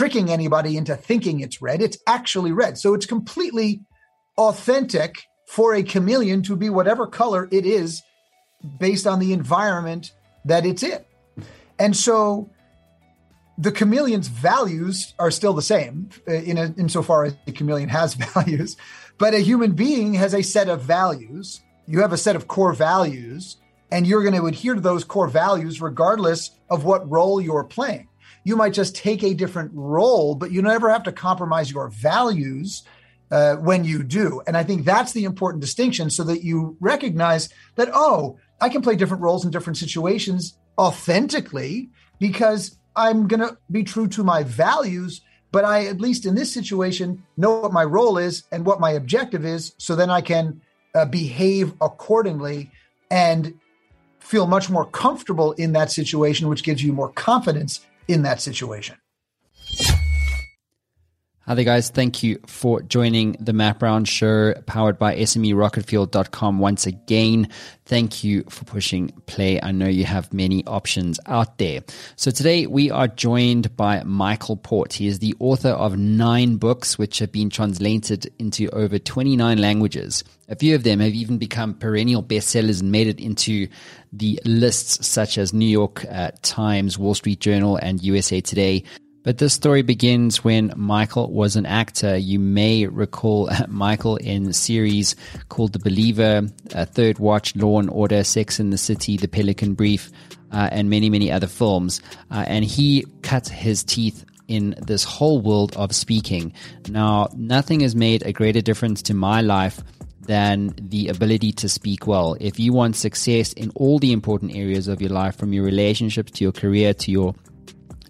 tricking anybody into thinking it's red. It's actually red. So it's completely authentic for a chameleon to be whatever color it is based on the environment that it's in. And so the chameleon's values are still the same uh, in a, insofar as the chameleon has values, but a human being has a set of values. You have a set of core values, and you're going to adhere to those core values regardless of what role you're playing. You might just take a different role, but you never have to compromise your values uh, when you do. And I think that's the important distinction so that you recognize that, oh, I can play different roles in different situations authentically because I'm going to be true to my values. But I, at least in this situation, know what my role is and what my objective is. So then I can uh, behave accordingly and feel much more comfortable in that situation, which gives you more confidence in that situation. Hi there, guys. Thank you for joining the Matt Brown Show, powered by SMERocketfuel.com. Once again, thank you for pushing play. I know you have many options out there. So today we are joined by Michael Port. He is the author of nine books, which have been translated into over 29 languages. A few of them have even become perennial bestsellers and made it into the lists such as New York uh, Times, Wall Street Journal, and USA Today. But this story begins when Michael was an actor. You may recall Michael in a series called The Believer, Third Watch, Law and Order, Sex in the City, The Pelican Brief, uh, and many, many other films. Uh, and he cut his teeth in this whole world of speaking. Now, nothing has made a greater difference to my life than the ability to speak well. If you want success in all the important areas of your life, from your relationships to your career to your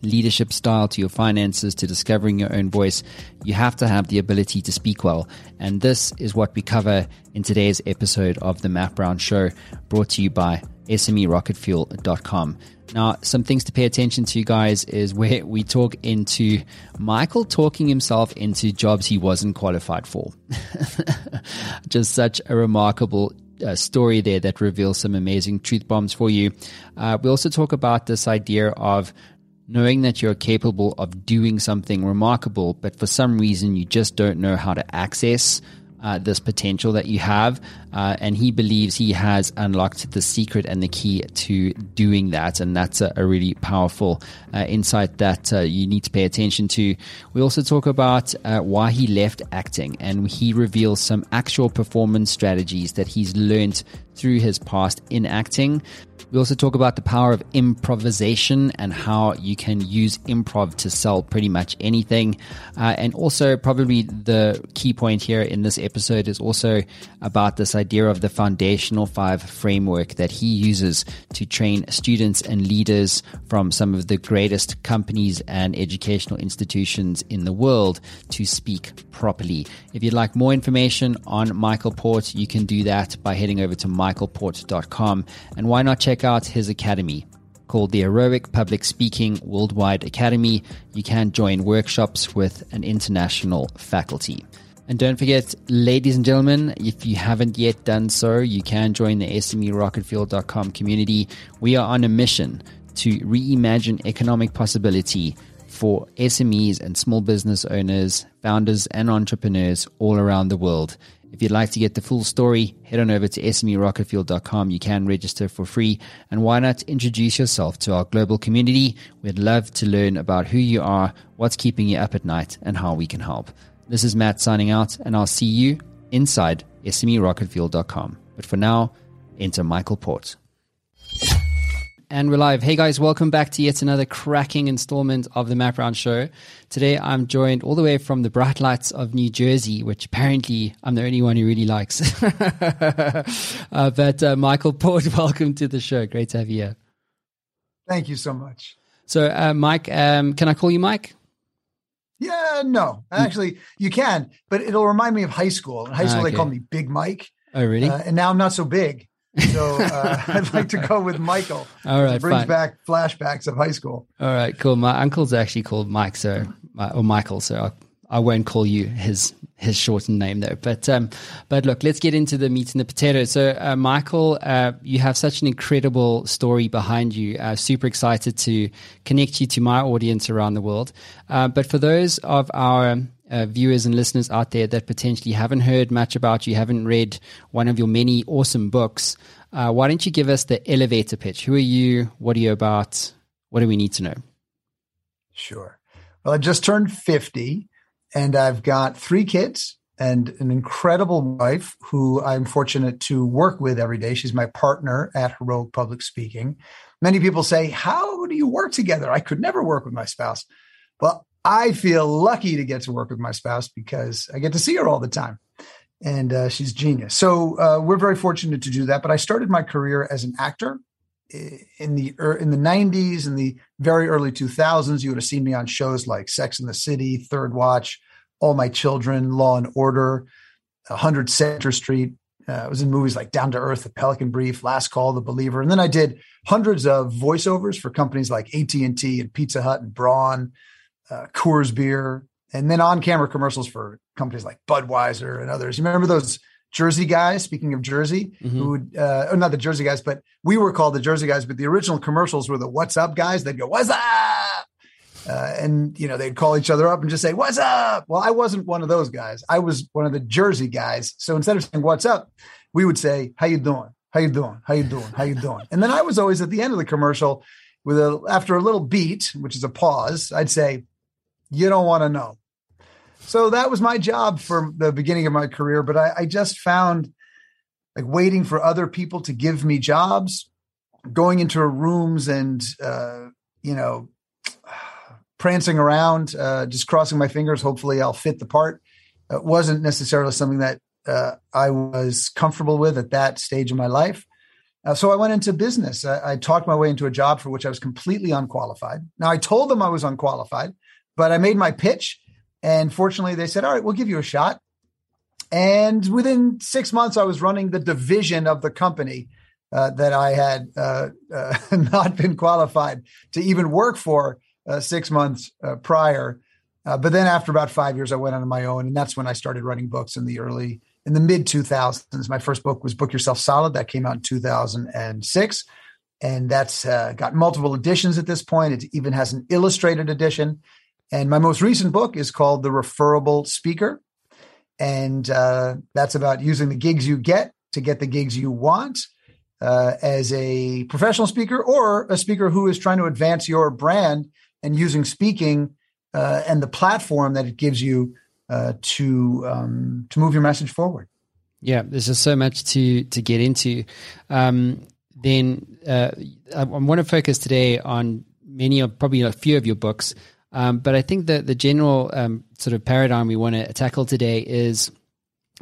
leadership style to your finances to discovering your own voice, you have to have the ability to speak well. And this is what we cover in today's episode of The Matt Brown Show, brought to you by SMERocketfuel.com. Now, some things to pay attention to, guys, is where we talk into Michael talking himself into jobs he wasn't qualified for. Just such a remarkable uh, story there that reveals some amazing truth bombs for you. Uh, we also talk about this idea of knowing that you're capable of doing something remarkable, but for some reason you just don't know how to access uh, this potential that you have. Uh, and he believes he has unlocked the secret and the key to doing that. And that's a, a really powerful uh, insight that uh, you need to pay attention to. We also talk about uh, why he left acting, and he reveals some actual performance strategies that he's learned through his past in acting. We also talk about the power of improvisation and how you can use improv to sell pretty much anything. Uh, and also, probably the key point here in this episode is also about this idea of the foundational five framework that he uses to train students and leaders from some of the greatest companies and educational institutions in the world to speak properly. If you'd like more information on Michael Port, you can do that by heading over to michaelport.com. And why not check out his academy? Called the Heroic Public Speaking Worldwide Academy. You can join workshops with an international faculty. And don't forget, ladies and gentlemen, if you haven't yet done so, you can join the SMERocketfuel.com community. We are on a mission to reimagine economic possibility for SMEs and small business owners, founders, and entrepreneurs all around the world. If you'd like to get the full story, head on over to SMERocketfuel.com. You can register for free. And why not introduce yourself to our global community? We'd love to learn about who you are, what's keeping you up at night, and how we can help. This is Matt signing out, and I'll see you inside SMERocketfuel.com. But for now, enter Michael Port. And we're live. Hey guys, welcome back to yet another cracking installment of the Matt Brown Show. Today I'm joined all the way from the bright lights of New Jersey, which apparently I'm the only one who really likes. uh, but uh, Michael Port, welcome to the show. Great to have you here. Thank you so much. So, uh, Mike, um, can I call you Mike? Yeah, no, actually, you can, but it'll remind me of high school. In high school, okay. they called me Big Mike. Oh, really? Uh, and now I'm not so big. So uh, I'd like to go with Michael. All right, brings fine. back flashbacks of high school. All right, cool. My uncle's actually called Mike, so or Michael, so I, I won't call you his his shortened name though. But um, but look, let's get into the meat and the potatoes. So, uh, Michael, uh, you have such an incredible story behind you. Uh, super excited to connect you to my audience around the world. Uh, but for those of our uh, viewers and listeners out there that potentially haven't heard much about you, haven't read one of your many awesome books, uh, why don't you give us the elevator pitch? Who are you? What are you about? What do we need to know? Sure. Well, I just turned 50 and I've got three kids and an incredible wife who I'm fortunate to work with every day. She's my partner at Heroic Public Speaking. Many people say, How do you work together? I could never work with my spouse. Well, I feel lucky to get to work with my spouse because I get to see her all the time. And uh, she's genius. So uh, we're very fortunate to do that. But I started my career as an actor in the in the 90s and the very early 2000s you would have seen me on shows like sex and the city third watch all my children law and order 100 centre street. Uh, i was in movies like down to earth the pelican brief last call the believer and then i did hundreds of voiceovers for companies like at&t and pizza hut and braun uh, coors beer and then on camera commercials for companies like budweiser and others. You remember those Jersey guys. Speaking of Jersey, mm-hmm. who would, uh, oh, not the Jersey guys, but we were called the Jersey guys. But the original commercials were the "What's up" guys. They'd go "What's up," uh, and you know they'd call each other up and just say "What's up." Well, I wasn't one of those guys. I was one of the Jersey guys. So instead of saying "What's up," we would say "How you doing? How you doing? How you doing? How you doing?" And then I was always at the end of the commercial with a after a little beat, which is a pause. I'd say, "You don't want to know." So that was my job for the beginning of my career. But I, I just found like waiting for other people to give me jobs, going into rooms and, uh, you know, prancing around, uh, just crossing my fingers. Hopefully, I'll fit the part. It wasn't necessarily something that uh, I was comfortable with at that stage of my life. Uh, so I went into business. I, I, talked my way into a job for which I was completely unqualified. Now I told them I was unqualified, but I made my pitch and fortunately, they said, all right, we'll give you a shot. And within six months, I was running the division of the company uh, that I had uh, uh, not been qualified to even work for uh, six months uh, prior. Uh, but then after about five years, I went on my own. And that's when I started writing books in the early, in the mid 2000s. My first book was Book Yourself Solid. That came out in 2006. And that's got multiple editions at this point. It even has an illustrated edition. And my most recent book is called The Referable Speaker. And uh, that's about using the gigs you get to get the gigs you want uh, as a professional speaker or a speaker who is trying to advance your brand and using speaking uh, and the platform that it gives you uh, to um, to move your message forward. Yeah, there's just so much to to get into. Um, then uh, I, I want to focus today on many of probably a few of your books. Um, but I think that the general um, sort of paradigm we want to tackle today is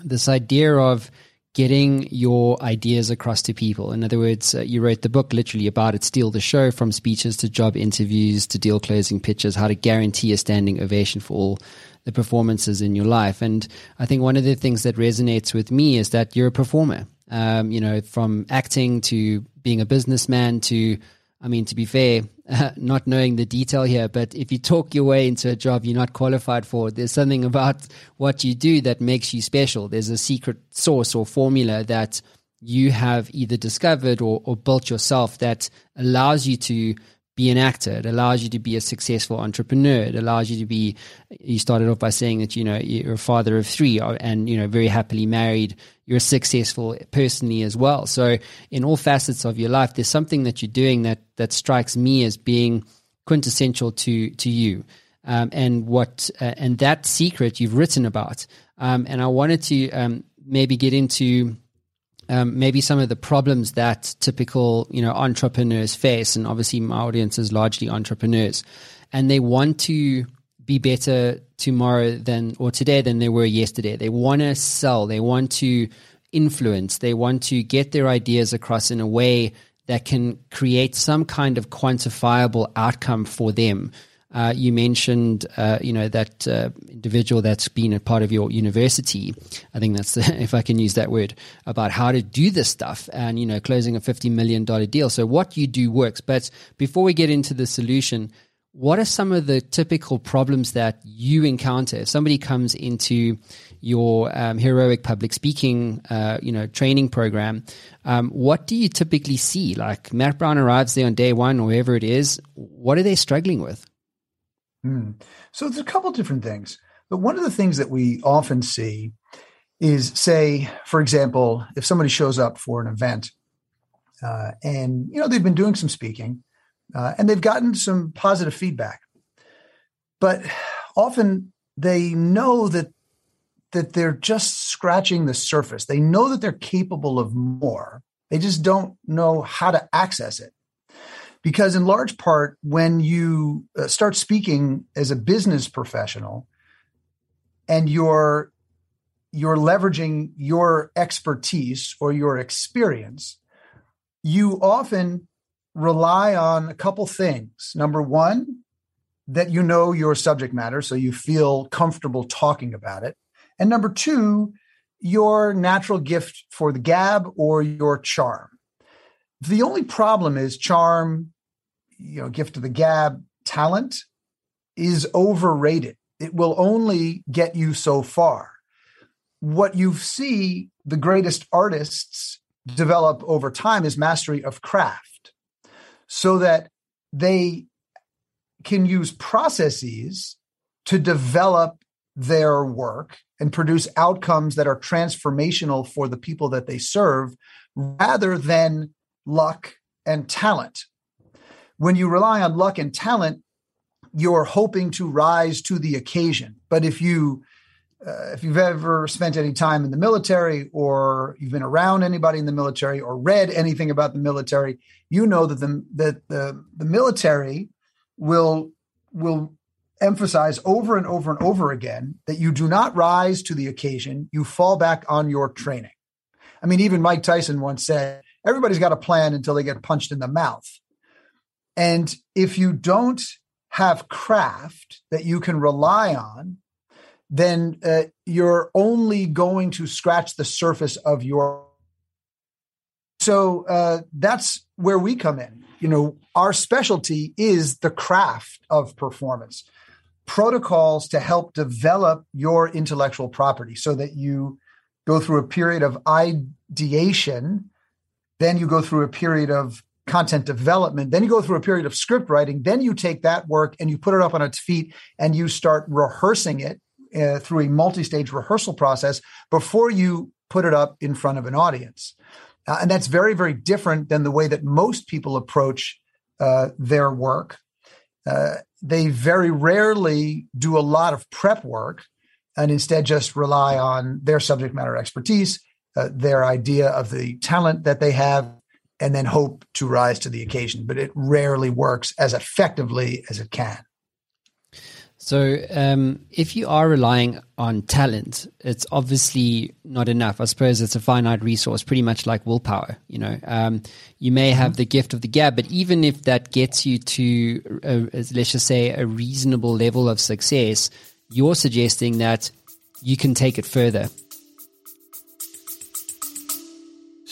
this idea of getting your ideas across to people. In other words, uh, you wrote the book literally about it, Steal the Show, from speeches to job interviews to deal closing pitches, how to guarantee a standing ovation for all the performances in your life. And I think one of the things that resonates with me is that you're a performer. Um, you know, from acting to being a businessman to I mean, to be fair, not knowing the detail here, but if you talk your way into a job you're not qualified for, there's something about what you do that makes you special. There's a secret sauce or formula that you have either discovered or, or built yourself that allows you to be an actor. It allows you to be a successful entrepreneur. It allows you to be. You started off by saying that you know you're a father of three, uh, and you know very happily married. You're successful personally as well. So in all facets of your life, there's something that you're doing that that strikes me as being quintessential to to you. Um, and what uh, and that secret you've written about. Um, and I wanted to um, maybe get into um, maybe some of the problems that typical you know entrepreneurs face, and obviously my audience is largely entrepreneurs, and they want to be better tomorrow than or today than they were yesterday. They want to sell, they want to influence, they want to get their ideas across in a way that can create some kind of quantifiable outcome for them uh, you mentioned, uh, you know, that uh, individual that's been a part of your university. I think that's, the, if I can use that word, about how to do this stuff and, you know, closing a $50 million deal. So what you do works. But before we get into the solution, what are some of the typical problems that you encounter if somebody comes into your um, heroic public speaking uh, you know training program um, what do you typically see like matt brown arrives there on day one or wherever it is what are they struggling with hmm. so there's a couple different things but one of the things that we often see is say for example if somebody shows up for an event uh, and you know they've been doing some speaking uh, and they've gotten some positive feedback. But often they know that that they're just scratching the surface. They know that they're capable of more. They just don't know how to access it. Because in large part, when you uh, start speaking as a business professional and you're you're leveraging your expertise or your experience, you often rely on a couple things. Number one, that you know your subject matter, so you feel comfortable talking about it. And number two, your natural gift for the gab or your charm. The only problem is charm, you know, gift of the gab, talent is overrated. It will only get you so far. What you see the greatest artists develop over time is mastery of craft so that they can use processes to develop their work and produce outcomes that are transformational for the people that they serve rather than luck and talent. When you rely on luck and talent, you're hoping to rise to the occasion. But if you uh, if you've ever spent any time in the military or you've been around anybody in the military or read anything about the military, you know that the that the, the military will will emphasize over and over and over again that you do not rise to the occasion, you fall back on your training. I mean, even Mike Tyson once said, everybody's got a plan until they get punched in the mouth. And if you don't have craft that you can rely on, then uh, you're only going to scratch the surface of your. So uh, that's where we come in. You know, our specialty is the craft of performance, protocols to help develop your intellectual property so that you go through a period of ideation, then you go through a period of content development. Then you go through a period of script writing. Then you take that work and you put it up on its feet and you start rehearsing it uh, through a multi-stage rehearsal process before you put it up in front of an audience. Uh, and that's very, very different than the way that most people approach uh, their work. Uh, they very rarely do a lot of prep work and instead just rely on their subject matter expertise, uh, their idea of the talent that they have, and then hope to rise to the occasion. But it rarely works as effectively as it can. So, um, if you are relying on talent, it's obviously not enough. I suppose it's a finite resource, pretty much like willpower. You know, um, you may have the gift of the gab, but even if that gets you to, a, let's just say, a reasonable level of success, you're suggesting that you can take it further.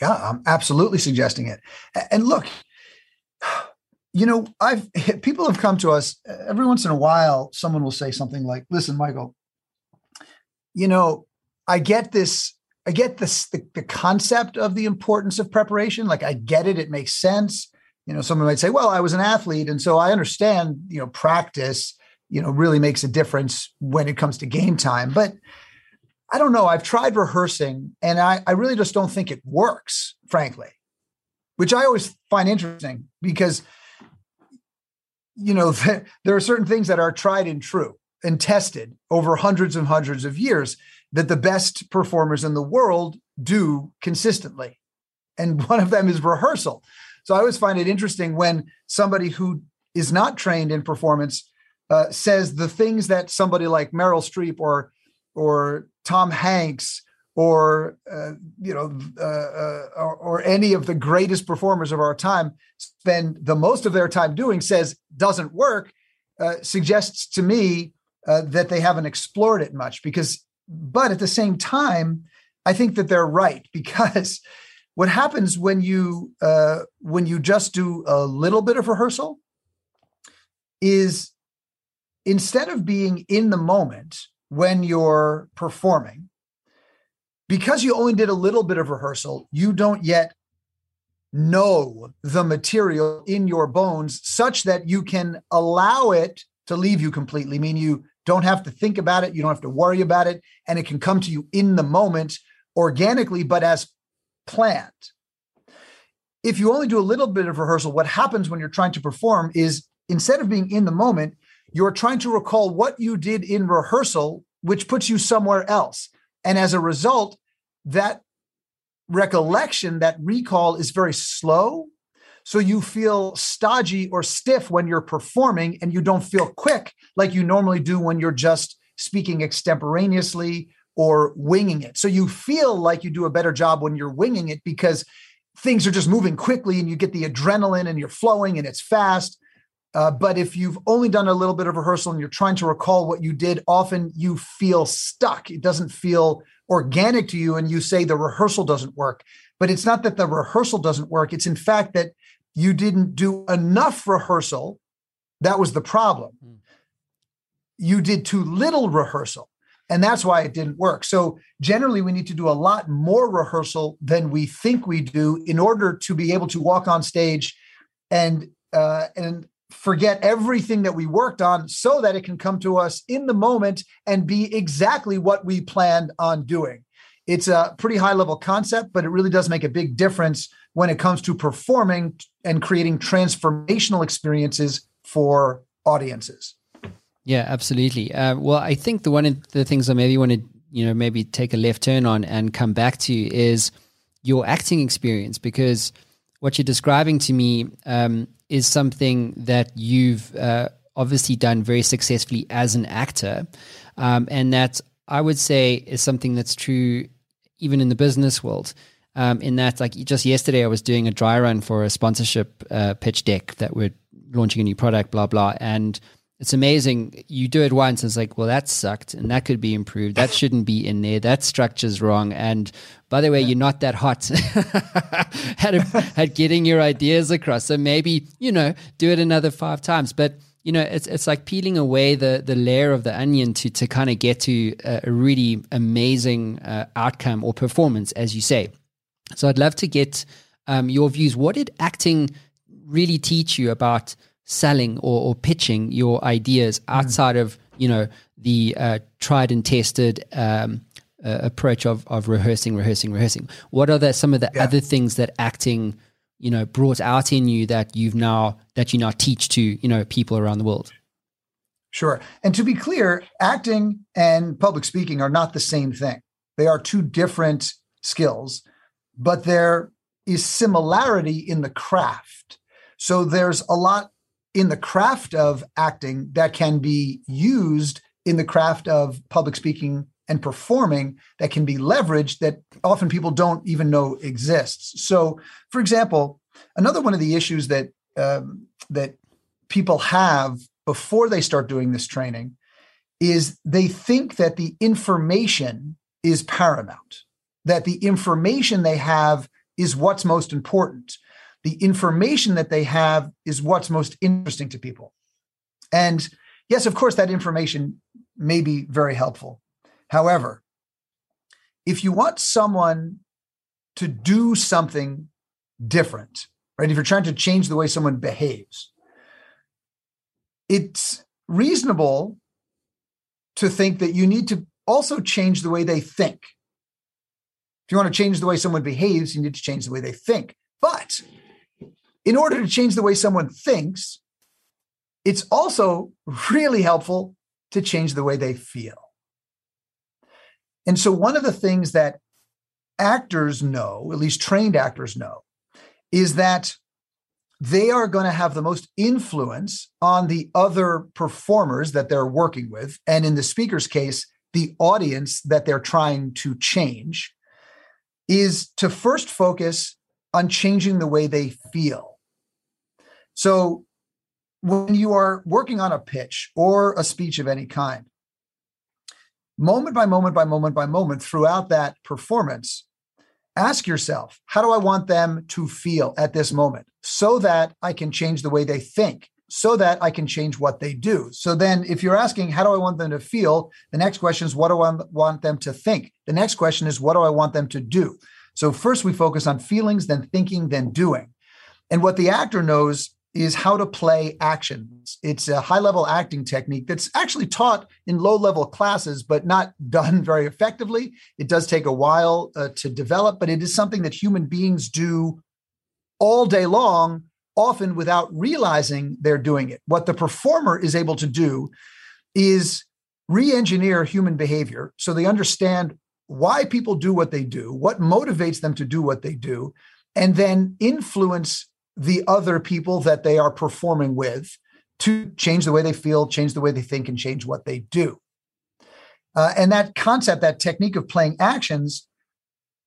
Yeah, I'm absolutely suggesting it. And look, you know, I've people have come to us every once in a while. Someone will say something like, "Listen, Michael, you know, I get this I get this the, the concept of the importance of preparation. Like I get it, it makes sense. You know, someone might say, "Well, I was an athlete, and so I understand." You know, practice, you know, really makes a difference when it comes to game time. But I don't know. I've tried rehearsing, and I, I really just don't think it works, frankly. Which I always find interesting because, you know, there are certain things that are tried and true and tested over hundreds and hundreds of years that the best performers in the world do consistently. And one of them is rehearsal. So I always find it interesting when somebody who is not trained in performance uh, says the things that somebody like Meryl Streep or or Tom Hanks or uh, you know uh, uh, or, or, any of the greatest performers of our time spend the most of their time doing says doesn't work uh, suggests to me uh, that they haven't explored it much because but at the same time i think that they're right because what happens when you uh, when you just do a little bit of rehearsal is instead of being in the moment when you're performing because you only did a little bit of rehearsal you don't yet know the material in your bones such that you can allow it to leave you completely mean you don't have to think about it. You don't have to worry about it. And it can come to you in the moment organically, but as planned. If you only do a little bit of rehearsal, what happens when you're trying to perform is instead of being in the moment, you're trying to recall what you did in rehearsal, which puts you somewhere else. And as a result, that recollection, that recall is very slow so you feel stodgy or stiff when you're performing and you don't feel quick like you normally do when you're just speaking extemporaneously or winging it. So you feel like you do a better job when you're winging it because things are just moving quickly and you get the adrenaline and you're flowing and it's fast. Uh, but if you've only done a little bit of rehearsal and you're trying to recall what you did, often you feel stuck. It doesn't feel organic to you, and you say the rehearsal doesn't work. But it's not that the rehearsal doesn't work. It's in fact that you didn't do enough rehearsal. That was the problem. Mm. You did too little rehearsal. And that's why it didn't work. So, generally, we need to do a lot more rehearsal than we think we do in order to be able to walk on stage and uh, and forget everything that we worked on so that it can come to us in the moment and be exactly what we planned on doing. It's a pretty high level concept, but it really does make a big difference when it comes to performing and creating transformational experiences for audiences. Yeah, absolutely. Uh, well, I think the one of the things I maybe want to, you know, maybe take a left turn on and come back to is your acting experience because what you're describing to me um, is something that you've uh, obviously done very successfully as an actor, um, and that I would say is something that's true even in the business world um, in that like just yesterday I was doing a dry run for a sponsorship uh, pitch deck that we're launching a new product, blah blah, and it's amazing. You do it once, it's like, well, that sucked, and that could be improved. That shouldn't be in there. That structure's wrong. And by the way, you're not that hot at, at getting your ideas across. So maybe you know, do it another five times. But you know, it's it's like peeling away the the layer of the onion to to kind of get to a, really amazing uh, outcome or performance, as you say. So I'd love to get um, your views. What did acting really teach you about selling or, or pitching your ideas mm. outside mm. of you know the uh, tried and tested um, uh, approach of of rehearsing, rehearsing, rehearsing? What are the, some of the yeah. other things that acting you know brought out in you that you've now that you now teach to you know people around the world? Sure. And to be clear, acting and public speaking are not the same thing. They are two different skills but there is similarity in the craft. So there's a lot in the craft of acting that can be used in the craft of public speaking and performing that can be leveraged that often people don't even know exists. So, for example, another one of the issues that um, that people have before they start doing this training is they think that the information is paramount that the information they have is what's most important. The information that they have is what's most interesting to people. And yes, of course, that information may be very helpful. However, if you want someone to do something different, right? If you're trying to change the way someone behaves, it's reasonable to think that you need to also change the way they think. If you want to change the way someone behaves, you need to change the way they think. But in order to change the way someone thinks, it's also really helpful to change the way they feel. And so, one of the things that actors know, at least trained actors know, is that they are going to have the most influence on the other performers that they're working with. And in the speaker's case, the audience that they're trying to change is to first focus on changing the way they feel. So when you are working on a pitch or a speech of any kind, moment by moment by moment by moment throughout that performance, ask yourself, how do I want them to feel at this moment so that I can change the way they think? So that I can change what they do. So then, if you're asking, how do I want them to feel? The next question is, what do I want them to think? The next question is, what do I want them to do? So, first we focus on feelings, then thinking, then doing. And what the actor knows is how to play actions. It's a high level acting technique that's actually taught in low level classes, but not done very effectively. It does take a while uh, to develop, but it is something that human beings do all day long, often without realizing they're doing it. What the performer is able to do is re engineer human behavior so they understand why people do what they do, what motivates them to do what they do, and then influence the other people that they are performing with to change the way they feel, change the way they think, and change what they do. Uh, and that concept, that technique of playing actions,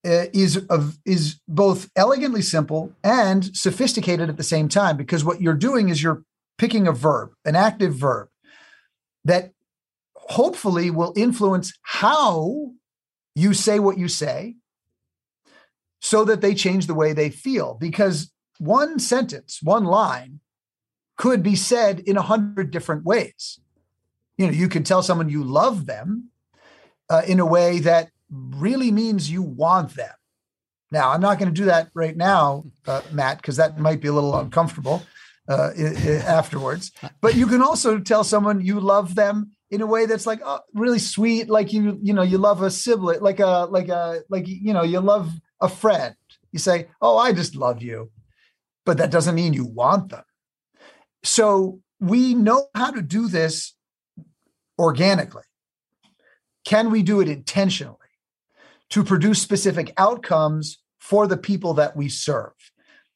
uh, is of, is both elegantly simple and sophisticated at the same time. Because what you're doing is you're picking a verb, an active verb, that hopefully will influence how you say what you say, so that they change the way they feel. Because one sentence, one line could be said in a hundred different ways. You know, you can tell someone you love them uh, in a way that really means you want them. Now, I'm not going to do that right now, uh, Matt, because that might be a little uncomfortable uh, afterwards. But you can also tell someone you love them in a way that's like oh, really sweet, like you you know you love a sibling, like a like a like you know you love a friend. You say, "Oh, I just love you," but that doesn't mean you want them. So we know how to do this organically. Can we do it intentionally to produce specific outcomes for the people that we serve?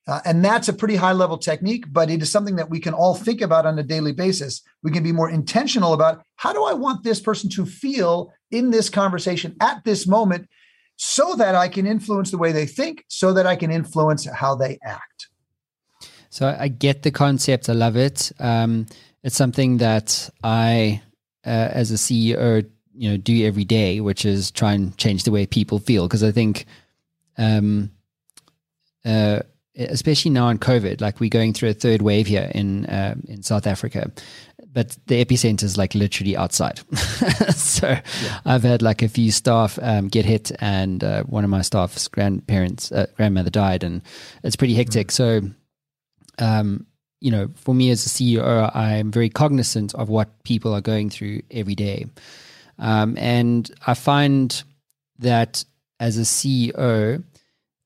Uh, and that's a pretty high level technique, but it is something that we can all think about on a daily basis. We can be more intentional about how do I want this person to feel in this conversation at this moment so that I can influence the way they think, so that I can influence how they act. So I get the concept. I love it. Um, it's something that I, uh, as a CEO, you know, do every day, which is try and change the way people feel. Because I think, um, uh, especially now in COVID, like we're going through a third wave here in uh, in South Africa, but the epicenter is like literally outside. so yeah. I've had like a few staff um, get hit, and uh, one of my staff's grandparents, uh, grandmother died, and it's pretty hectic. Mm-hmm. So um, you know, for me as a CEO, I'm very cognizant of what people are going through every day. Um, and I find that as a CEO,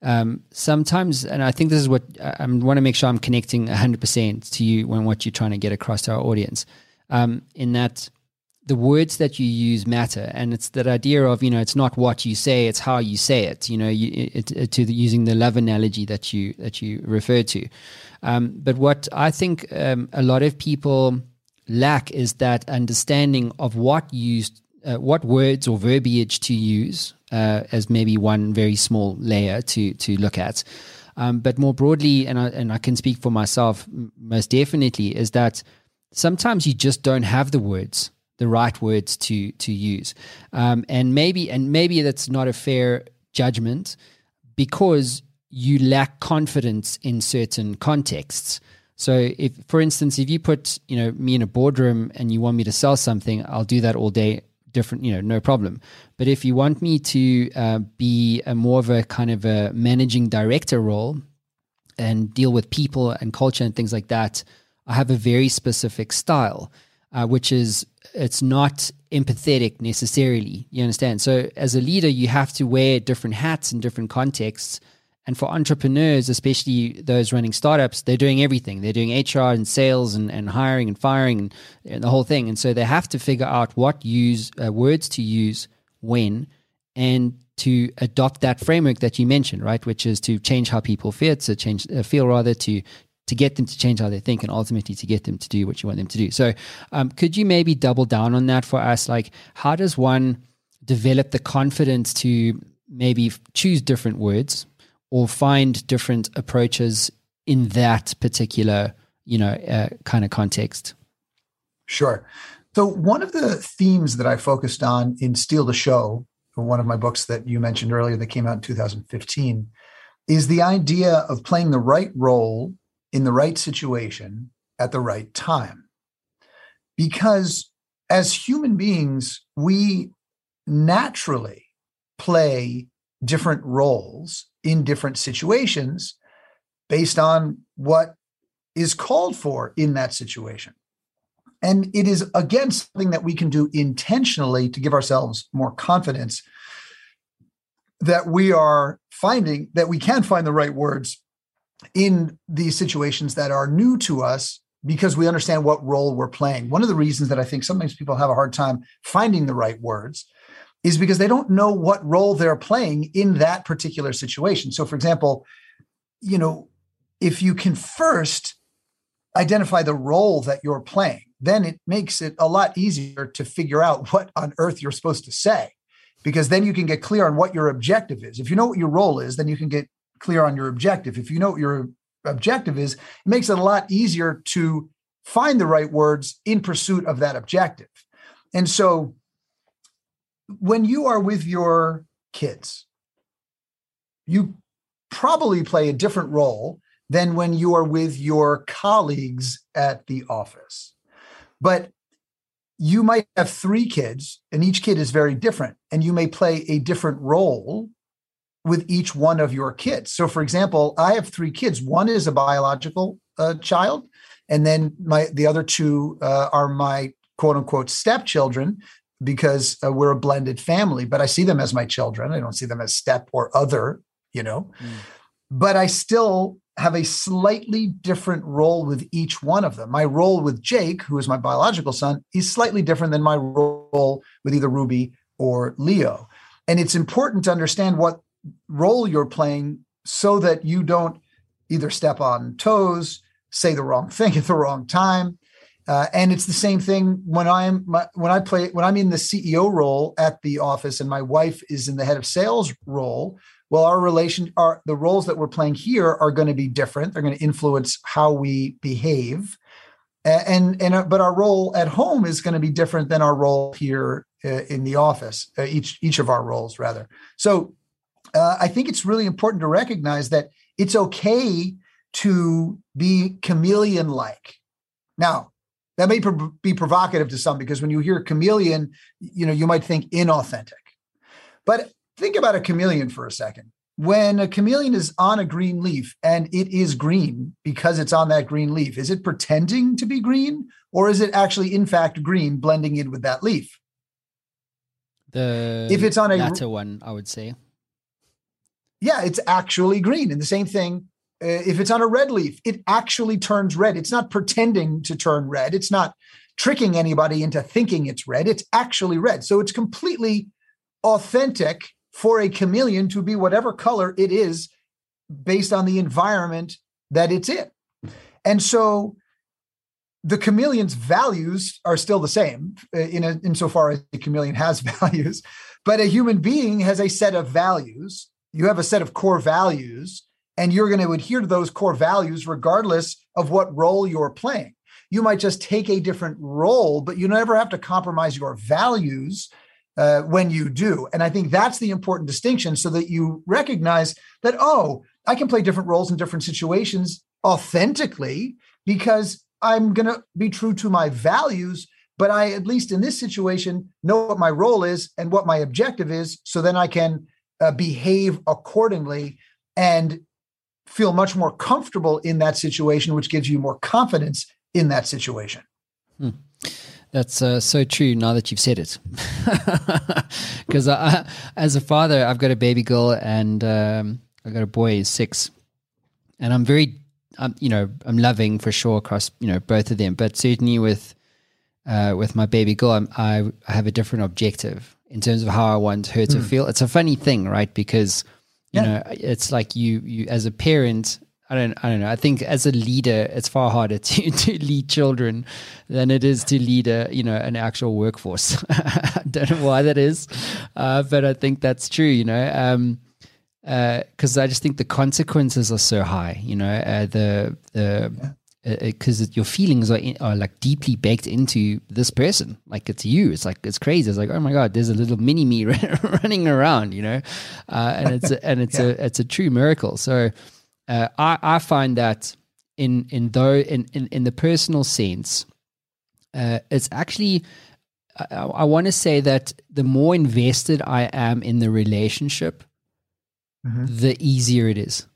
um, sometimes, and I think this is what I want to make sure I'm connecting 100% to you when what you're trying to get across to our audience, um, in that the words that you use matter. And it's that idea of you know it's not what you say it's how you say it you know you, it, it, to the, using the love analogy that you that you refer to. Um, but what i think um, a lot of people lack is that understanding of what used uh, what words or verbiage to use uh, as maybe one very small layer to to look at. Um, but more broadly and I, and I can speak for myself most definitely is that sometimes you just don't have the words the right words to to use. Um, and maybe and maybe that's not a fair judgment because you lack confidence in certain contexts. So if for instance if you put, you know, me in a boardroom and you want me to sell something, I'll do that all day different, you know, no problem. But if you want me to uh, be a more of a kind of a managing director role and deal with people and culture and things like that, I have a very specific style, uh, which is it's not empathetic necessarily. You understand? So as a leader, you have to wear different hats in different contexts. And for entrepreneurs, especially those running startups, they're doing everything. They're doing HR and sales and, and hiring and firing and, and the whole thing. And so they have to figure out what use uh, words to use when and to adopt that framework that you mentioned, right? Which is to change how people feel, to change uh, feel rather to to get them to change how they think and ultimately to get them to do what you want them to do. So, um, could you maybe double down on that for us? Like, how does one develop the confidence to maybe choose different words or find different approaches in that particular, you know, uh, kind of context? Sure. So, one of the themes that I focused on in Steal the Show, one of my books that you mentioned earlier that came out in 2015, is the idea of playing the right role in the right situation at the right time. Because as human beings, we naturally play different roles in different situations based on what is called for in that situation. And it is, again, something that we can do intentionally to give ourselves more confidence that we are finding that we can find the right words in these situations that are new to us because we understand what role we're playing. One of the reasons that I think sometimes people have a hard time finding the right words is because they don't know what role they're playing in that particular situation. So, for example, you know, if you can first identify the role that you're playing, then it makes it a lot easier to figure out what on earth you're supposed to say because then you can get clear on what your objective is. If you know what your role is, then you can get clear on your objective. If you know what your objective is, it makes it a lot easier to find the right words in pursuit of that objective. And so when you are with your kids, you probably play a different role than when you are with your colleagues at the office. But you might have three kids, and each kid is very different, and you may play a different role with each one of your kids. So, for example, I have three kids. One is a biological uh, child, and then my the other two uh, are my quote unquote stepchildren because uh, we're a blended family. But I see them as my children. I don't see them as step or other. You know, mm. but I still have a slightly different role with each one of them. My role with Jake, who is my biological son, is slightly different than my role with either Ruby or Leo. And it's important to understand what role you're playing so that you don't either step on toes, say the wrong thing at the wrong time. Uh, and it's the same thing when I'm my, when I play when I'm in the CEO role at the office and my wife is in the head of sales role. Well, our relation, our the roles that we're playing here are going to be different. They're going to influence how we behave, and and uh, but our role at home is going to be different than our role here uh, in the office. Uh, each each of our roles, rather. So uh, I think it's really important to recognize that it's okay to be chameleon like. Now, that may be provocative to some because when you hear chameleon, you know, you might think inauthentic. But think about a chameleon for a second. When a chameleon is on a green leaf and it is green because it's on that green leaf, is it pretending to be green or is it actually, in fact, green blending in with that leaf? The if it's on a latter one, I would say yeah, it's actually green. And the same thing, uh, if it's on a red leaf, it actually turns red. It's not pretending to turn red. It's not tricking anybody into thinking it's red. It's actually red. So it's completely authentic for a chameleon to be whatever color it is based on the environment that it's in. And so the chameleon's values are still the same uh, in a, insofar as the chameleon has values, but a human being has a set of values you have a set of core values and you're going to adhere to those core values regardless of what role you're playing. You might just take a different role, but you never have to compromise your values uh, when you do. And I think that's the important distinction so that you recognize that, oh, I can play different roles in different situations authentically because I'm going to be true to my values, but I, at least in this situation, know what my role is and what my objective is. So then I can uh, behave accordingly and feel much more comfortable in that situation, which gives you more confidence in that situation. Hmm. That's uh, so true now that you've said it. Because as a father, I've got a baby girl and um, I've got a boy, he's six. And I'm very, um, you know, I'm loving for sure across, you know, both of them. But certainly with uh, with my baby girl, I'm, I, I have a different objective in terms of how I want her to mm. feel. It's a funny thing, right? Because, you yeah. know, it's like you, you as a parent, I don't I don't know. I think as a leader, it's far harder to, to lead children than it is to lead a you know an actual workforce. I don't know why that is, uh, but I think that's true. You know, because um, uh, I just think the consequences are so high. You know, uh, the the because uh, uh your feelings are in, are like deeply baked into this person. Like it's you. It's like it's crazy. It's like oh my god, there's a little mini me running around. You know, uh, and it's a, and it's yeah. a it's a true miracle. So uh, I, I find that in in though in, in, in the personal sense, uh, it's actually I, I want to say that the more invested I am in the relationship, mm-hmm. the easier it is.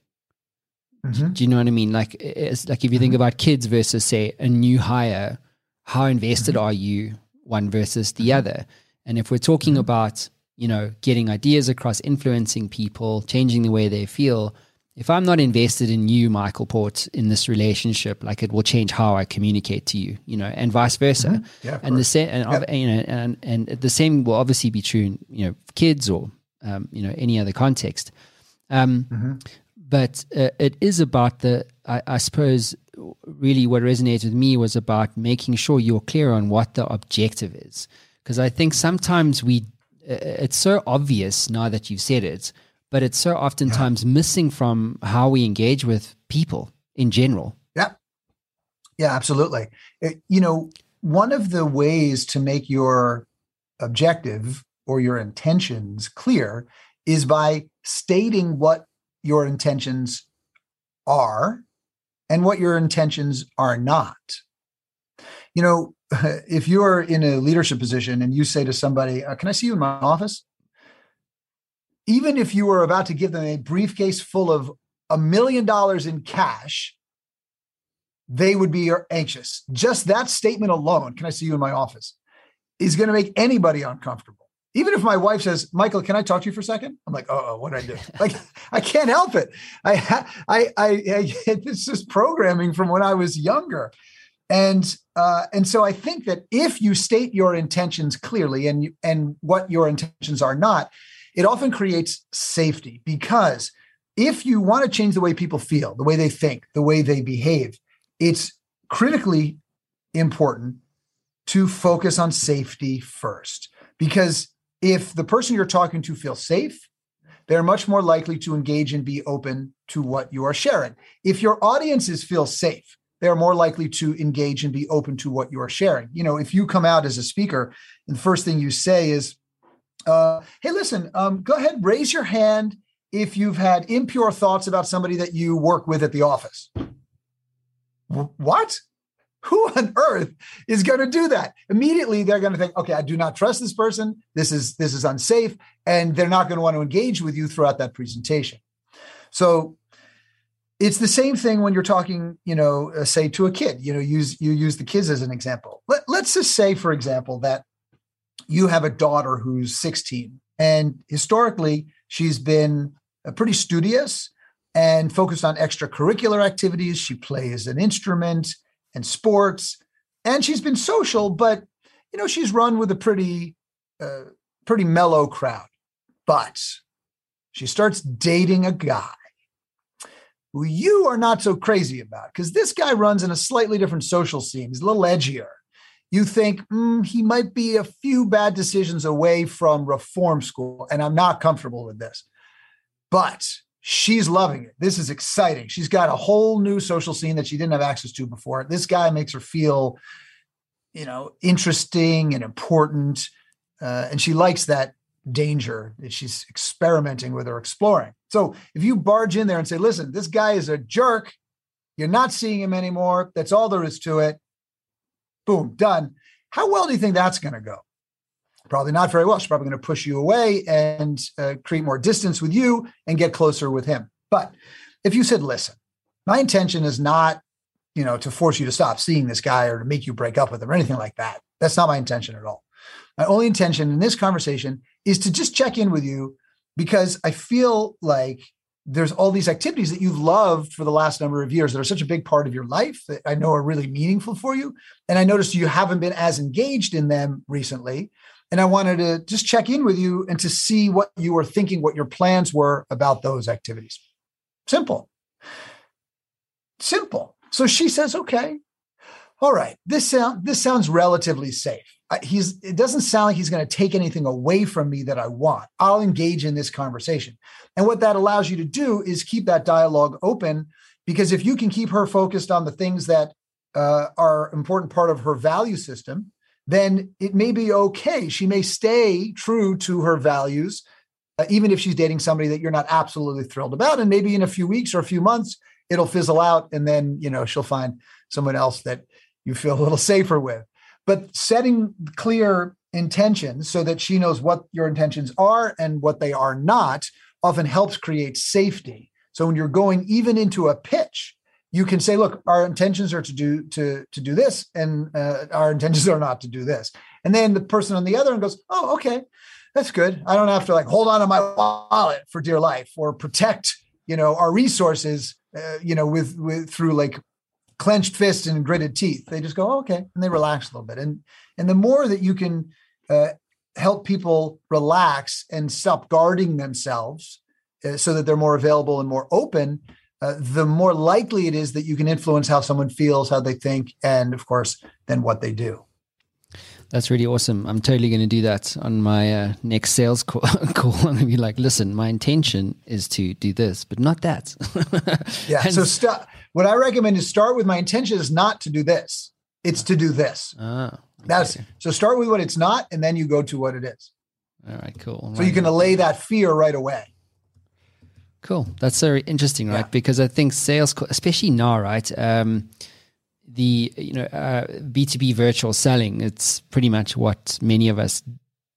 Mm-hmm. Do you know what I mean? Like, it's like if you think mm-hmm. about kids versus say a new hire, how invested mm-hmm. are you one versus the mm-hmm. other? And if we're talking mm-hmm. about you know getting ideas across, influencing people, changing the way they feel, if I'm not invested in you, Michael Port, in this relationship, like it will change how I communicate to you, you know, and vice versa. Mm-hmm. Yeah, and the same, and, yeah. you know, and and the same will obviously be true in you know kids or um, you know any other context. Um, mm-hmm. But uh, it is about the, I, I suppose, really what resonated with me was about making sure you're clear on what the objective is, because I think sometimes we, uh, it's so obvious now that you've said it but it's so oftentimes yeah. missing from how we engage with people in general. Yeah. Yeah, absolutely. It, you know, one of the ways to make your objective or your intentions clear is by stating what your intentions are and what your intentions are not. You know, if you're in a leadership position and you say to somebody, uh, Can I see you in my office? even if you were about to give them a briefcase full of a million dollars in cash, they would be anxious. Just that statement alone, can I see you in my office, is going to make anybody uncomfortable. Even if my wife says, Michael, can I talk to you for a second? I'm like, oh, what did I do? like, I can't help it. I, I, I, I, it's just programming from when I was younger. And, uh, and so I think that if you state your intentions clearly and, you, and what your intentions are not, it often creates safety because if you want to change the way people feel, the way they think, the way they behave, it's critically important to focus on safety first. Because if the person you're talking to feels safe, they're much more likely to engage and be open to what you are sharing. If your audiences feel safe, they're more likely to engage and be open to what you are sharing. You know, if you come out as a speaker and the first thing you say is, uh, hey, listen, um, go ahead, raise your hand if you've had impure thoughts about somebody that you work with at the office. What? Who on earth is going to do that? Immediately, they're going to think, okay, I do not trust this person. This is this is unsafe, and they're not going to want to engage with you throughout that presentation. So it's the same thing when you're talking, you know, uh, say to a kid. You know, use you use the kids as an example. Let, let's just say, for example, that you have a daughter who's 16, and historically, she's been uh, pretty studious and focused on extracurricular activities. She plays an instrument and sports, and she's been social, but you know she's run with a pretty, uh, pretty mellow crowd. But she starts dating a guy who you are not so crazy about because this guy runs in a slightly different social scene. He's a little edgier you think mm, he might be a few bad decisions away from reform school, and I'm not comfortable with this. But she's loving it. This is exciting. She's got a whole new social scene that she didn't have access to before. This guy makes her feel, you know, interesting and important. Uh, and she likes that danger that she's experimenting with or exploring. So if you barge in there and say, listen, this guy is a jerk, you're not seeing him anymore. That's all there is to it boom, done. How well do you think that's going to go? Probably not very well. She's probably going to push you away and uh, create more distance with you and get closer with him. But if you said, listen, my intention is not, you know, to force you to stop seeing this guy or to make you break up with him or anything like that. That's not my intention at all. My only intention in this conversation is to just check in with you because I feel like there's all these activities that you've loved for the last number of years that are such a big part of your life that I know are really meaningful for you. And I noticed you haven't been as engaged in them recently. And I wanted to just check in with you and to see what you were thinking, what your plans were about those activities. Simple. Simple. So she says, okay, all right, this sound this sounds relatively safe he's it doesn't sound like he's going to take anything away from me that I want. I'll engage in this conversation. And what that allows you to do is keep that dialogue open because if you can keep her focused on the things that uh, are important part of her value system, then it may be okay. She may stay true to her values, uh, even if she's dating somebody that you're not absolutely thrilled about. And maybe in a few weeks or a few months, it'll fizzle out, and then you know she'll find someone else that you feel a little safer with but setting clear intentions so that she knows what your intentions are and what they are not often helps create safety. So when you're going even into a pitch, you can say, "Look, our intentions are to do to to do this, and uh, our intentions are not to do this." And then the person on the other end goes, "Oh, okay, that's good. I don't have to like hold on to my wallet for dear life or protect, you know, our resources, uh, you know, with with through like clenched fists and gritted teeth. They just go, oh, okay, and they relax a little bit. And and the more that you can uh, help people relax and stop guarding themselves, uh, so that they're more available and more open, uh, the more likely it is that you can influence how someone feels, how they think, and of course, then what they do. That's really awesome. I'm totally going to do that on my uh, next sales call. call. I'm going to be like, listen, my intention is to do this, but not that. yeah. and, so stop what I recommend is start with my intention is not to do this. It's to do this. Oh, okay. That's so start with what it's not, and then you go to what it is. All right, cool. So you can allay that fear right away. Cool. That's very interesting, right? Yeah. Because I think sales, especially now, right? Um, the you know B two B virtual selling, it's pretty much what many of us,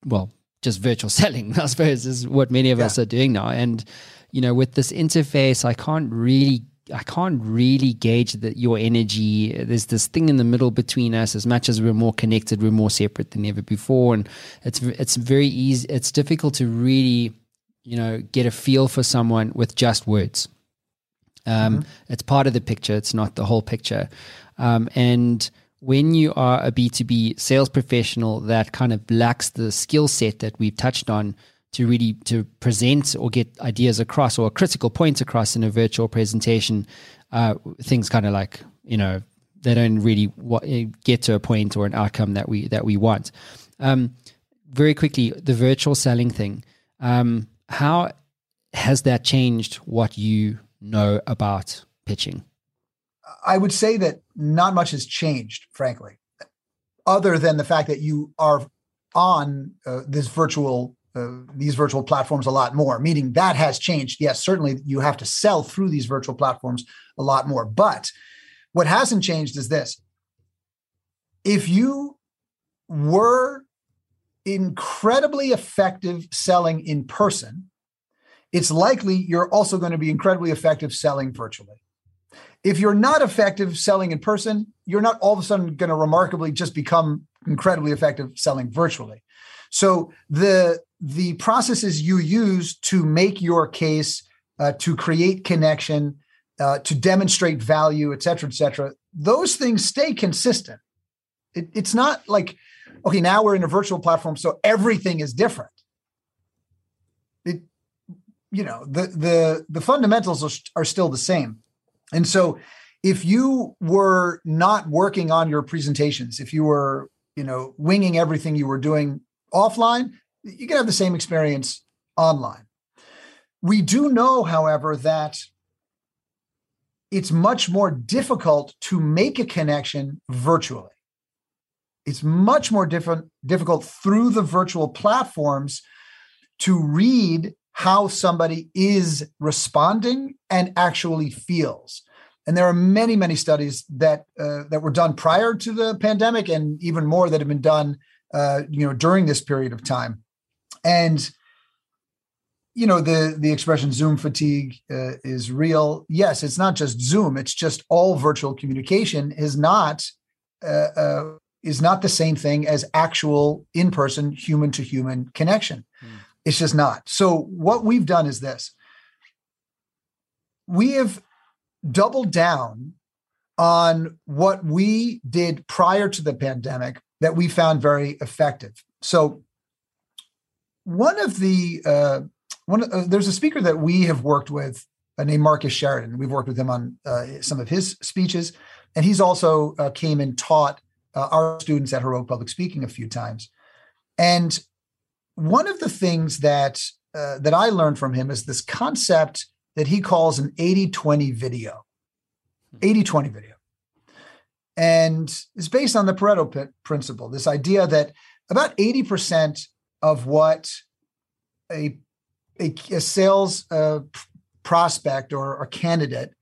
well, just virtual selling, I suppose, is what many of yeah. us are doing now. And you know, with this interface, I can't really I can't really gauge that your energy. There's this thing in the middle between us. As much as we're more connected, we're more separate than ever before, and it's it's very easy. It's difficult to really, you know, get a feel for someone with just words. Um, mm-hmm. It's part of the picture. It's not the whole picture. Um, and when you are a B two B sales professional that kind of lacks the skill set that we've touched on to really to present or get ideas across or critical points across in a virtual presentation, uh, things kind of like you know they don't really eh, get to a point or an outcome that we that we want. Um, very quickly, the virtual selling thing. Um, how has that changed what you know about pitching? I would say that not much has changed, frankly, other than the fact that you are on uh, this virtual uh, these virtual platforms a lot more, meaning that has changed. Yes, certainly you have to sell through these virtual platforms a lot more. But what hasn't changed is this if you were incredibly effective selling in person, it's likely you're also going to be incredibly effective selling virtually. If you're not effective selling in person, you're not all of a sudden going to remarkably just become incredibly effective selling virtually. So the the processes you use to make your case, uh, to create connection, uh, to demonstrate value, et cetera, et cetera, those things stay consistent. It, it's not like, okay, now we're in a virtual platform, so everything is different. It, you know, the the the fundamentals are, are still the same, and so if you were not working on your presentations, if you were, you know, winging everything you were doing offline, you can have the same experience online. We do know, however, that it's much more difficult to make a connection virtually. It's much more different, difficult through the virtual platforms to read how somebody is responding and actually feels. And there are many, many studies that uh, that were done prior to the pandemic, and even more that have been done, uh, you know, during this period of time. And you know the the expression Zoom fatigue uh, is real. Yes, it's not just Zoom; it's just all virtual communication is not uh, uh, is not the same thing as actual in person, human to human connection. Mm. It's just not. So what we've done is this: we have doubled down on what we did prior to the pandemic that we found very effective. So one of the uh, one uh, there's a speaker that we have worked with uh, named Marcus Sheridan. We've worked with him on uh, some of his speeches, and he's also uh, came and taught uh, our students at Heroic Public Speaking a few times. And one of the things that that I learned from him is this concept that he calls an 80-20 video. 80-20 video. And it's based on the Pareto principle, this idea that about 80% of what a a, a sales uh, prospect or, a candidate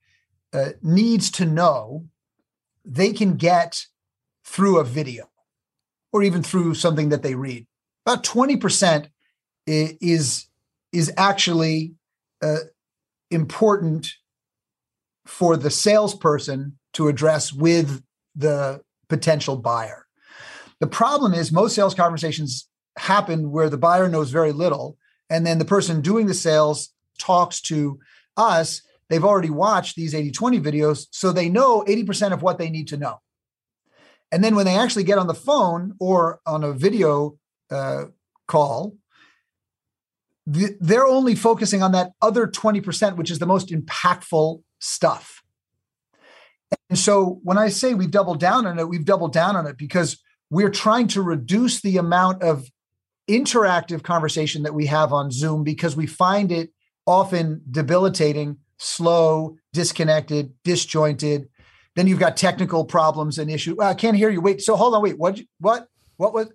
uh, needs to know, they can get through a video or even through something that they read. About 20% is, is actually uh, important for the salesperson to address with the potential buyer. The problem is most sales conversations happen where the buyer knows very little and then the person doing the sales talks to us they've already watched these 80-20 videos so they know 80% of what they need to know and then when they actually get on the phone or on a video uh, call they're only focusing on that other 20% which is the most impactful stuff and so when i say we've doubled down on it we've doubled down on it because we're trying to reduce the amount of interactive conversation that we have on Zoom because we find it often debilitating, slow, disconnected, disjointed. Then you've got technical problems and issue. Well, I can't hear you. Wait, so hold on. Wait, what? What? What was?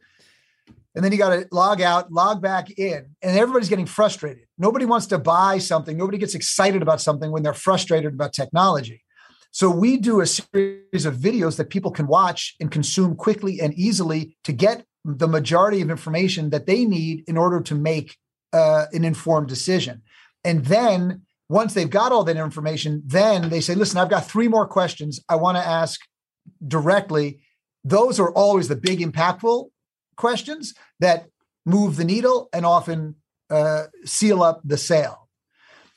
And then you got to log out, log back in, and everybody's getting frustrated. Nobody wants to buy something. Nobody gets excited about something when they're frustrated about technology. So we do a series of videos that people can watch and consume quickly and easily to get the majority of information that they need in order to make uh, an informed decision. And then once they've got all that information, then they say, listen, I've got three more questions I want to ask directly. Those are always the big, impactful questions that move the needle and often uh, seal up the sale.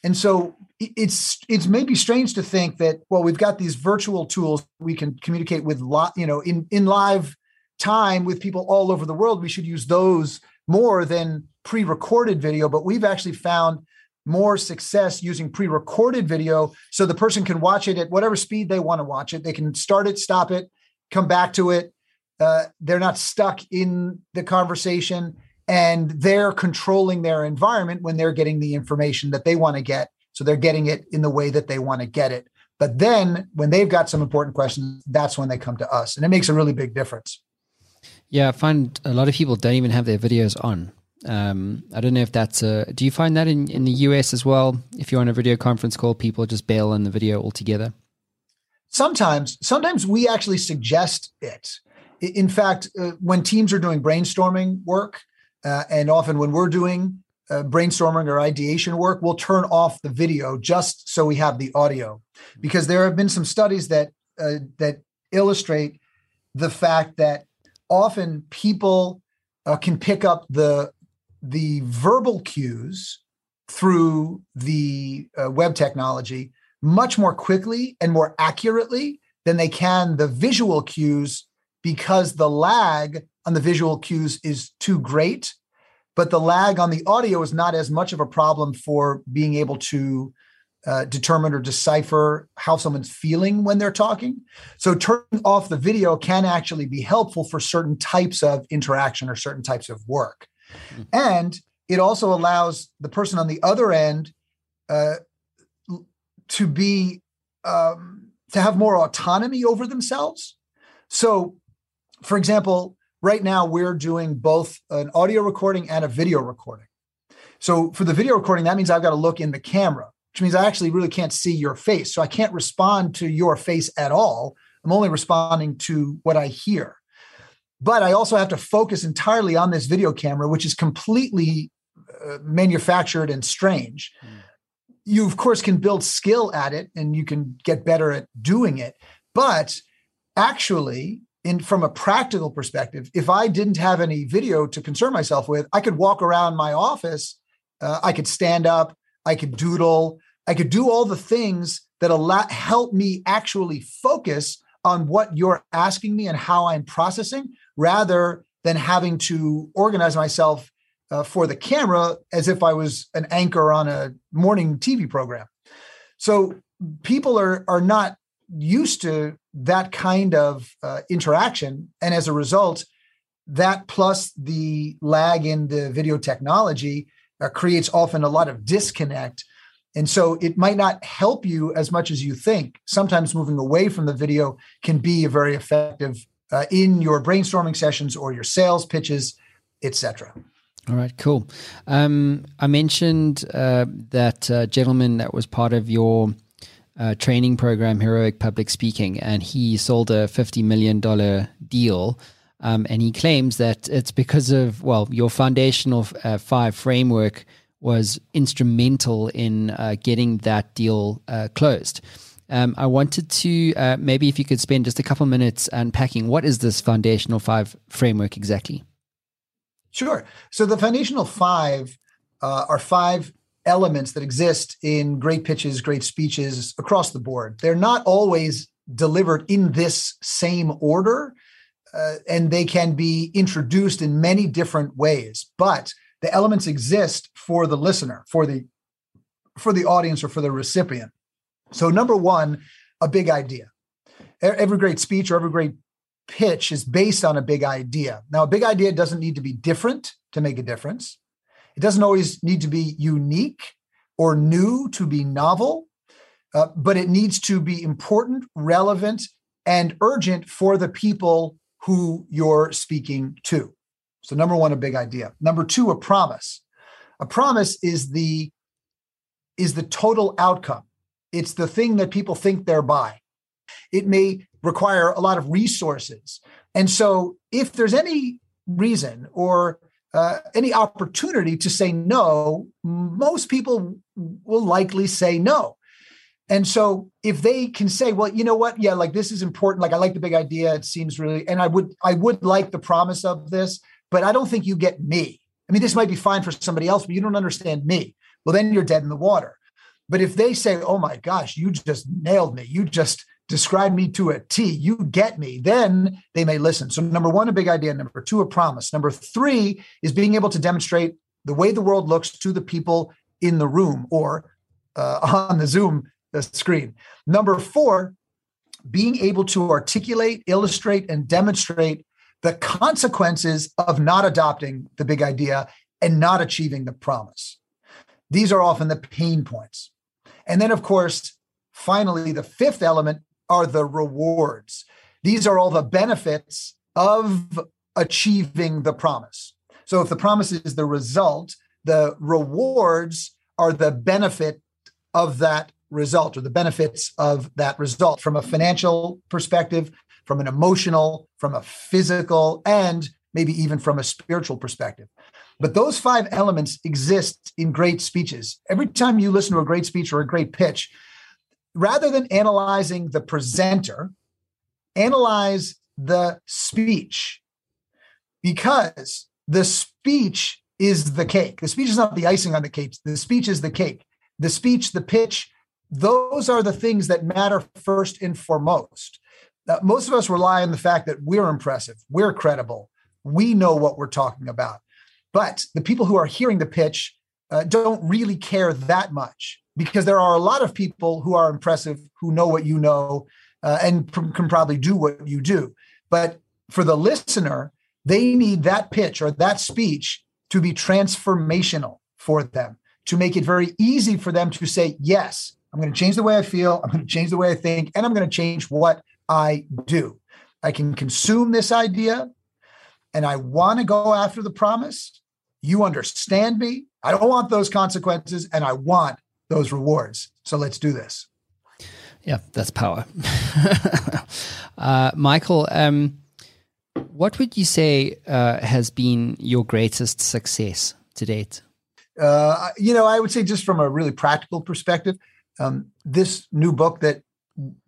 And so it's it's maybe strange to think that well we've got these virtual tools we can communicate with lot you know in in live time with people all over the world, we should use those more than pre recorded video. But we've actually found more success using pre recorded video so the person can watch it at whatever speed they want to watch it. They can start it, stop it, come back to it. Uh, they're not stuck in the conversation and they're controlling their environment when they're getting the information that they want to get. So they're getting it in the way that they want to get it. But then when they've got some important questions, that's when they come to us. And it makes a really big difference. Yeah, I find a lot of people don't even have their videos on. Um, I don't know if that's a. Do you find that in, in the US as well? If you're on a video conference call, people just bail on the video altogether. Sometimes, sometimes we actually suggest it. In fact, uh, when teams are doing brainstorming work, uh, and often when we're doing uh, brainstorming or ideation work, we'll turn off the video just so we have the audio, because there have been some studies that uh, that illustrate the fact that often people uh, can pick up the the verbal cues through the uh, web technology much more quickly and more accurately than they can the visual cues because the lag on the visual cues is too great but the lag on the audio is not as much of a problem for being able to uh, determine or decipher how someone's feeling when they're talking. So turning off the video can actually be helpful for certain types of interaction or certain types of work. Mm-hmm. And it also allows the person on the other end uh, to be um, to have more autonomy over themselves. So, for example, right now we're doing both an audio recording and a video recording. So for the video recording, that means I've got to look in the camera which means I actually really can't see your face. So I can't respond to your face at all. I'm only responding to what I hear. But I also have to focus entirely on this video camera, which is completely uh, manufactured and strange. Mm. You, of course, can build skill at it and you can get better at doing it. But actually, in from a practical perspective, if I didn't have any video to concern myself with, I could walk around my office, uh, I could stand up, I could doodle, I could do all the things that allow help me actually focus on what you're asking me and how I'm processing, rather than having to organize myself uh, for the camera as if I was an anchor on a morning TV program. So people are are not used to that kind of uh, interaction. And as a result, that plus the lag in the video technology uh, creates often a lot of disconnect. And so it might not help you as much as you think. Sometimes moving away from the video can be very effective uh, in your brainstorming sessions or your sales pitches, etc. All right, cool. Um, I mentioned uh, that uh, gentleman that was part of your uh, training program, Heroic Public Speaking, and he sold a $50 million deal. Um, and he claims that it's because of, well, your foundational uh, five framework was instrumental in uh, getting that deal uh, closed. Um, I wanted to uh, maybe if you could spend just a couple minutes unpacking what is this foundational five framework exactly? Sure. So the foundational five uh, are five elements that exist in great pitches, great speeches across the board. They're not always delivered in this same order, uh, and they can be introduced in many different ways. But the elements exist for the listener, for the for the audience, or for the recipient. So, number one, a big idea. Every great speech or every great pitch is based on a big idea. Now, a big idea doesn't need to be different to make a difference. It doesn't always need to be unique or new to be novel, uh, but it needs to be important, relevant, and urgent for the people who you're speaking to. So, number one, a big idea. Number two, a promise. A promise is the is the total outcome. It's the thing that people think they're buying. It may require a lot of resources. And so, if there's any reason or uh, any opportunity to say no, most people will likely say no. And so if they can say, well, you know what? Yeah, like this is important. Like I like the big idea. It seems really, and I would, I would like the promise of this, but I don't think you get me. I mean, this might be fine for somebody else, but you don't understand me. Well, then you're dead in the water. But if they say, oh my gosh, you just nailed me. You just described me to a T, you get me, then they may listen. So, number one, a big idea. Number two, a promise. Number three is being able to demonstrate the way the world looks to the people in the room or uh, on the Zoom uh, screen. Number four, being able to articulate, illustrate, and demonstrate the consequences of not adopting the big idea and not achieving the promise. These are often the pain points. And then, of course, finally, the fifth element are the rewards. These are all the benefits of achieving the promise. So if the promise is the result, the rewards are the benefit of that result or the benefits of that result from a financial perspective, from an emotional, from a physical, and maybe even from a spiritual perspective. But those five elements exist in great speeches. Every time you listen to a great speech or a great pitch, rather than analyzing the presenter, analyze the speech because the speech is the cake. The speech is not the icing on the cake. The speech is the cake. The speech, the pitch, those are the things that matter first and foremost. Most of us rely on the fact that we're impressive, we're credible, we know what we're talking about. But the people who are hearing the pitch uh, don't really care that much because there are a lot of people who are impressive who know what you know uh, and pr- can probably do what you do but for the listener they need that pitch or that speech to be transformational for them to make it very easy for them to say yes i'm going to change the way i feel i'm going to change the way i think and i'm going to change what i do i can consume this idea and i want to go after the promise you understand me i don't want those consequences and i want those rewards. So let's do this. Yeah, that's power. uh, Michael, um, what would you say uh, has been your greatest success to date? Uh, you know, I would say just from a really practical perspective, um, this new book that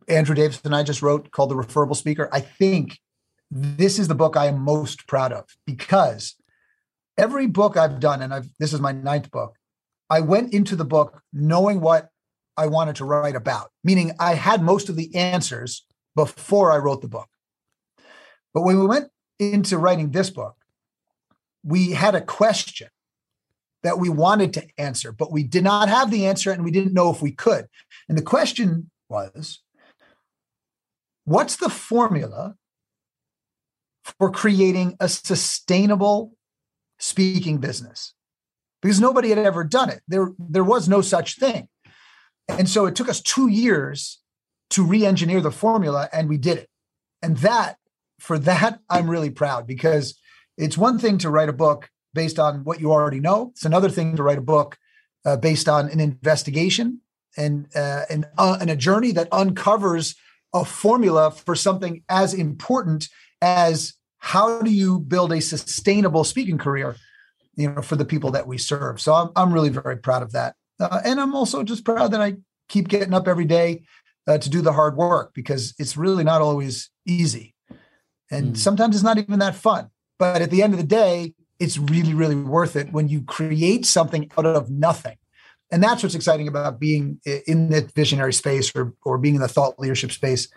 Andrew Davis and I just wrote called The Referable Speaker, I think this is the book I am most proud of because every book I've done, and I've this is my ninth book, I went into the book knowing what I wanted to write about, meaning I had most of the answers before I wrote the book. But when we went into writing this book, we had a question that we wanted to answer, but we did not have the answer and we didn't know if we could. And the question was what's the formula for creating a sustainable speaking business? Because nobody had ever done it. There, there was no such thing. And so it took us two years to re engineer the formula, and we did it. And that, for that, I'm really proud because it's one thing to write a book based on what you already know. It's another thing to write a book uh, based on an investigation and uh, and, uh, and a journey that uncovers a formula for something as important as how do you build a sustainable speaking career, you know, for the people that we serve. So I'm I'm really very proud of that, uh, and I'm also just proud that I keep getting up every day uh, to do the hard work because it's really not always easy, and mm. sometimes it's not even that fun. But at the end of the day, it's really, really worth it when you create something out of nothing. And that's what's exciting about being in the visionary space or, or being in the thought leadership space,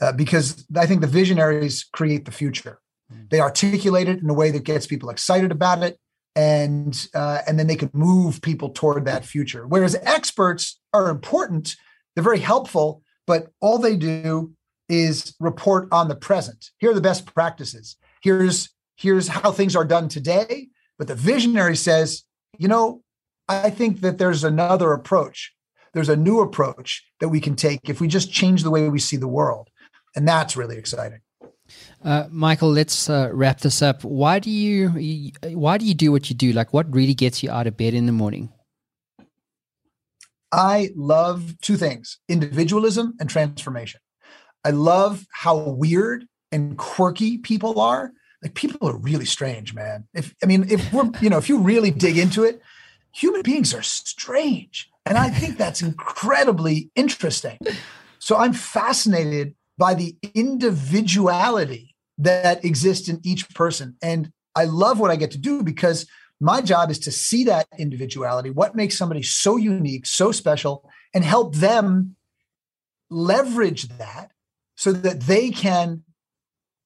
uh, because I think the visionaries create the future. Mm. They articulate it in a way that gets people excited about it, and uh, and then they can move people toward that future. Whereas experts are important, they're very helpful, but all they do is report on the present. Here are the best practices. Here's here's how things are done today. But the visionary says, you know, I think that there's another approach. There's a new approach that we can take if we just change the way we see the world. And that's really exciting. Uh, Michael, let's uh, wrap this up. Why do you why do you do what you do? Like, what really gets you out of bed in the morning? I love two things: individualism and transformation. I love how weird and quirky people are, like people are really strange, man. If I mean, if we're, you know, if you really dig into it, human beings are strange. And I think that's incredibly interesting. So I'm fascinated by the individuality that exists in each person. And I love what I get to do because my job is to see that individuality, what makes somebody so unique, so special, and help them leverage that so that they can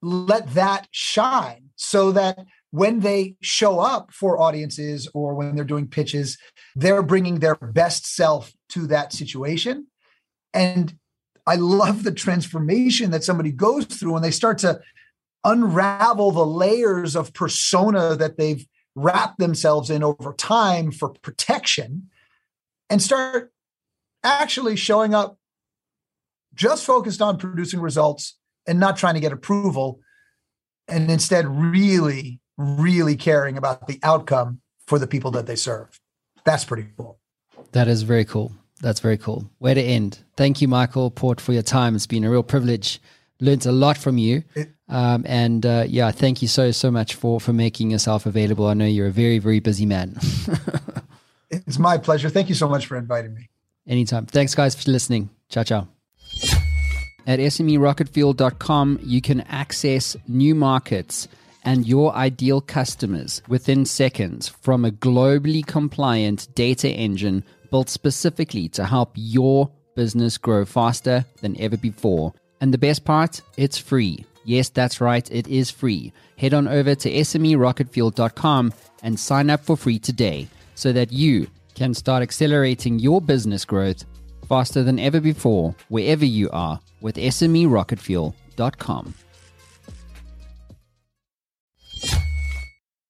let that shine so that when they show up for audiences or when they're doing pitches, they're bringing their best self to that situation. And I love the transformation that somebody goes through when they start to unravel the layers of persona that they've wrapped themselves in over time for protection and start actually showing up just focused on producing results and not trying to get approval and instead really really caring about the outcome for the people that they serve. That's pretty cool. That is very cool. That's very cool. Where to end. Thank you michael port for your time. It's been a real privilege. Learned a lot from you. Um, and uh, yeah thank you so so much for for making yourself available. I know you're a very very busy man. It's my pleasure. Thank you so much for inviting me. Anytime. Thanks guys for listening. Ciao ciao. At SMERocketfuel.com, you can access new markets and your ideal customers within seconds from a globally compliant data engine built specifically to help your business grow faster than ever before. And the best part, it's free. Yes, that's right, it is free. Head on over to SMERocketfuel.com and sign up for free today so that you can start accelerating your business growth faster than ever before, wherever you are, with SMERocketfuel.com.